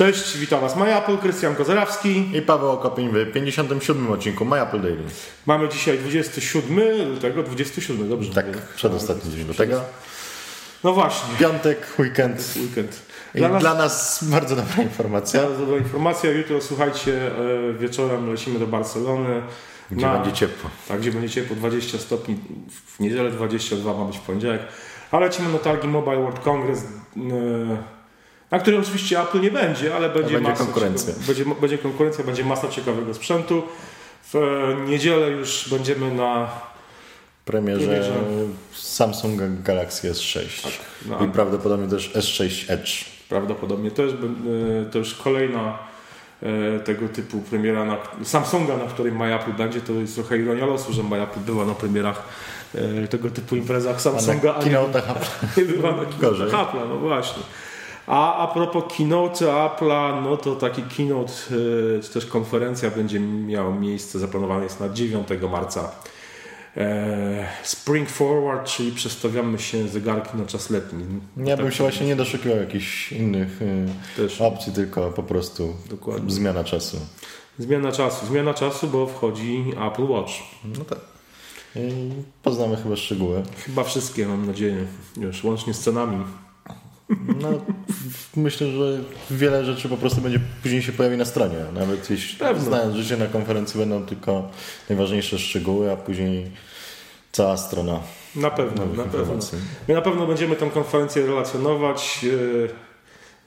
Cześć, witam Was MyApple, Krystian Kozerawski. I Paweł Okopień w 57 odcinku MyApple Daily. Mamy dzisiaj 27 lutego, 27, dobrze? Tak, przedostatni dzień lutego. No właśnie. Piątek, weekend. Weekend. Dla, nas, dla nas bardzo dobra informacja. Bardzo dobra informacja. Jutro, słuchajcie, e, wieczorem lecimy do Barcelony. Gdzie na, będzie ciepło. Tak, gdzie będzie ciepło, 20 stopni, w niedzielę 22 ma być w poniedziałek. A lecimy na targi Mobile World Congress, e, na którym oczywiście Apple nie będzie, ale będzie, będzie konkurencja. Będzie, będzie konkurencja, będzie masa ciekawego sprzętu. W niedzielę już będziemy na premierze, premierze. Samsung Galaxy S6 tak, no. i prawdopodobnie też S6 Edge. Prawdopodobnie też, to już kolejna e, tego typu premiera na Samsunga, na której MyApple będzie, to jest trochę ironia losu, że MyApple była na premierach e, tego typu imprezach Samsunga, a, na a nie bywa na keynote'ach no właśnie. A a propos keynote Apple'a, no to taki keynote, e, czy też konferencja będzie miała miejsce, zaplanowana jest na 9 marca. E, spring Forward, czyli przestawiamy się zegarki na czas letni. Ja bym tak się właśnie nie doszukiwał jakichś innych e, Też. opcji, tylko po prostu Dokładnie. zmiana czasu. Zmiana czasu, zmiana czasu, bo wchodzi Apple Watch. No tak. I poznamy chyba szczegóły. Chyba wszystkie, mam nadzieję, już łącznie z cenami. No, myślę, że wiele rzeczy po prostu będzie później się pojawi na stronie. Nawet jeśli Pewno. znając życie na konferencji będą tylko najważniejsze szczegóły, a później cała strona. Na pewno, na pewno. My na pewno będziemy tę konferencję relacjonować.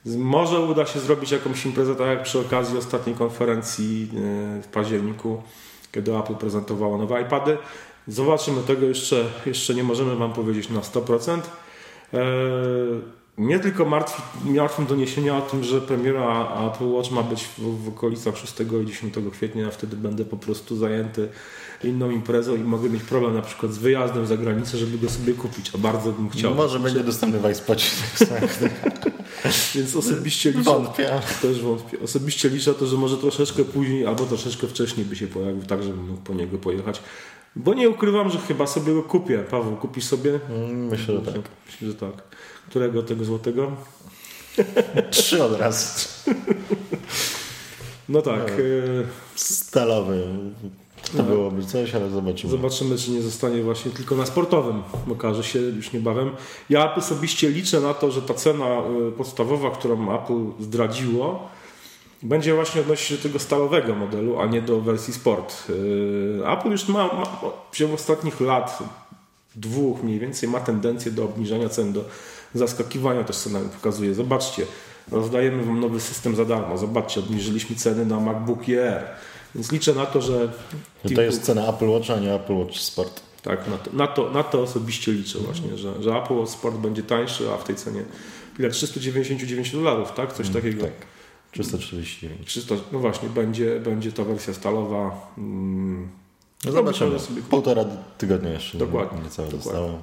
E, może uda się zrobić jakąś imprezę, tak jak przy okazji ostatniej konferencji e, w październiku, kiedy Apple prezentowało nowe iPady. Zobaczymy tego jeszcze, jeszcze nie możemy Wam powiedzieć na 100%. Mnie tylko martwi, martwią doniesienia o tym, że premiera Apple Watch ma być w, w okolicach 6 i 10 kwietnia, a wtedy będę po prostu zajęty inną imprezą i mogę mieć problem na przykład z wyjazdem za granicę, żeby go sobie kupić, a bardzo bym chciał. Może będzie dostępny w iSpocie. Więc osobiście liczę, wątpię. też wątpię. Osobiście liczę to, że może troszeczkę później albo troszeczkę wcześniej by się pojawił, tak żebym mógł po niego pojechać. Bo nie ukrywam, że chyba sobie go kupię. Paweł, kupisz sobie? Mm, myślę, że tak. Myślę, że tak. Którego tego złotego? Trzy od razu. No tak. No, stalowy. To no. byłoby coś, ale zobaczymy. Zobaczymy, czy nie zostanie właśnie tylko na sportowym. Okaże się już niebawem. Ja osobiście liczę na to, że ta cena e, podstawowa, którą Apple zdradziło, będzie właśnie odnosić się do tego stalowego modelu, a nie do wersji Sport. E, Apple już ma, ma w ciągu ostatnich lat, dwóch mniej więcej, ma tendencję do obniżania cen, do zaskakiwania też cenami pokazuje. Zobaczcie, rozdajemy Wam nowy system za darmo. Zobaczcie, obniżyliśmy ceny na MacBook Air. Więc liczę na to, że... To jest cena Apple Watch, a nie Apple Watch Sport. Tak, na to, na to, na to osobiście liczę właśnie, że, że Apple Watch Sport będzie tańszy, a w tej cenie ile? 399 dolarów, tak? Coś mm, takiego. Tak. 349. 300, no właśnie, będzie, będzie ta wersja stalowa. Mm, no zobaczymy. Sobie Półtora tygodnia jeszcze. Dokładnie. Niecałe zostało.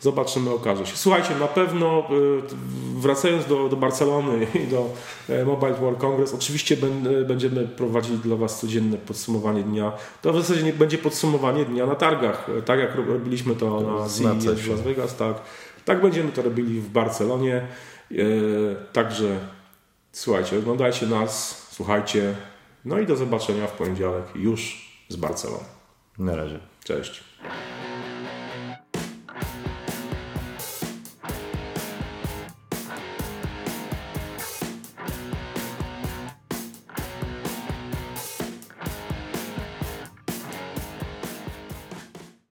Zobaczymy, okaże się. Słuchajcie, na pewno y, wracając do, do Barcelony i do e, Mobile World Congress, oczywiście będziemy prowadzili dla Was codzienne podsumowanie dnia. To w zasadzie nie będzie podsumowanie dnia na targach, e, tak jak robiliśmy to na CES w Las Vegas, tak. Tak będziemy to robili w Barcelonie. E, także słuchajcie, oglądajcie nas, słuchajcie. No i do zobaczenia w poniedziałek już z Barcelony. Na razie. Cześć.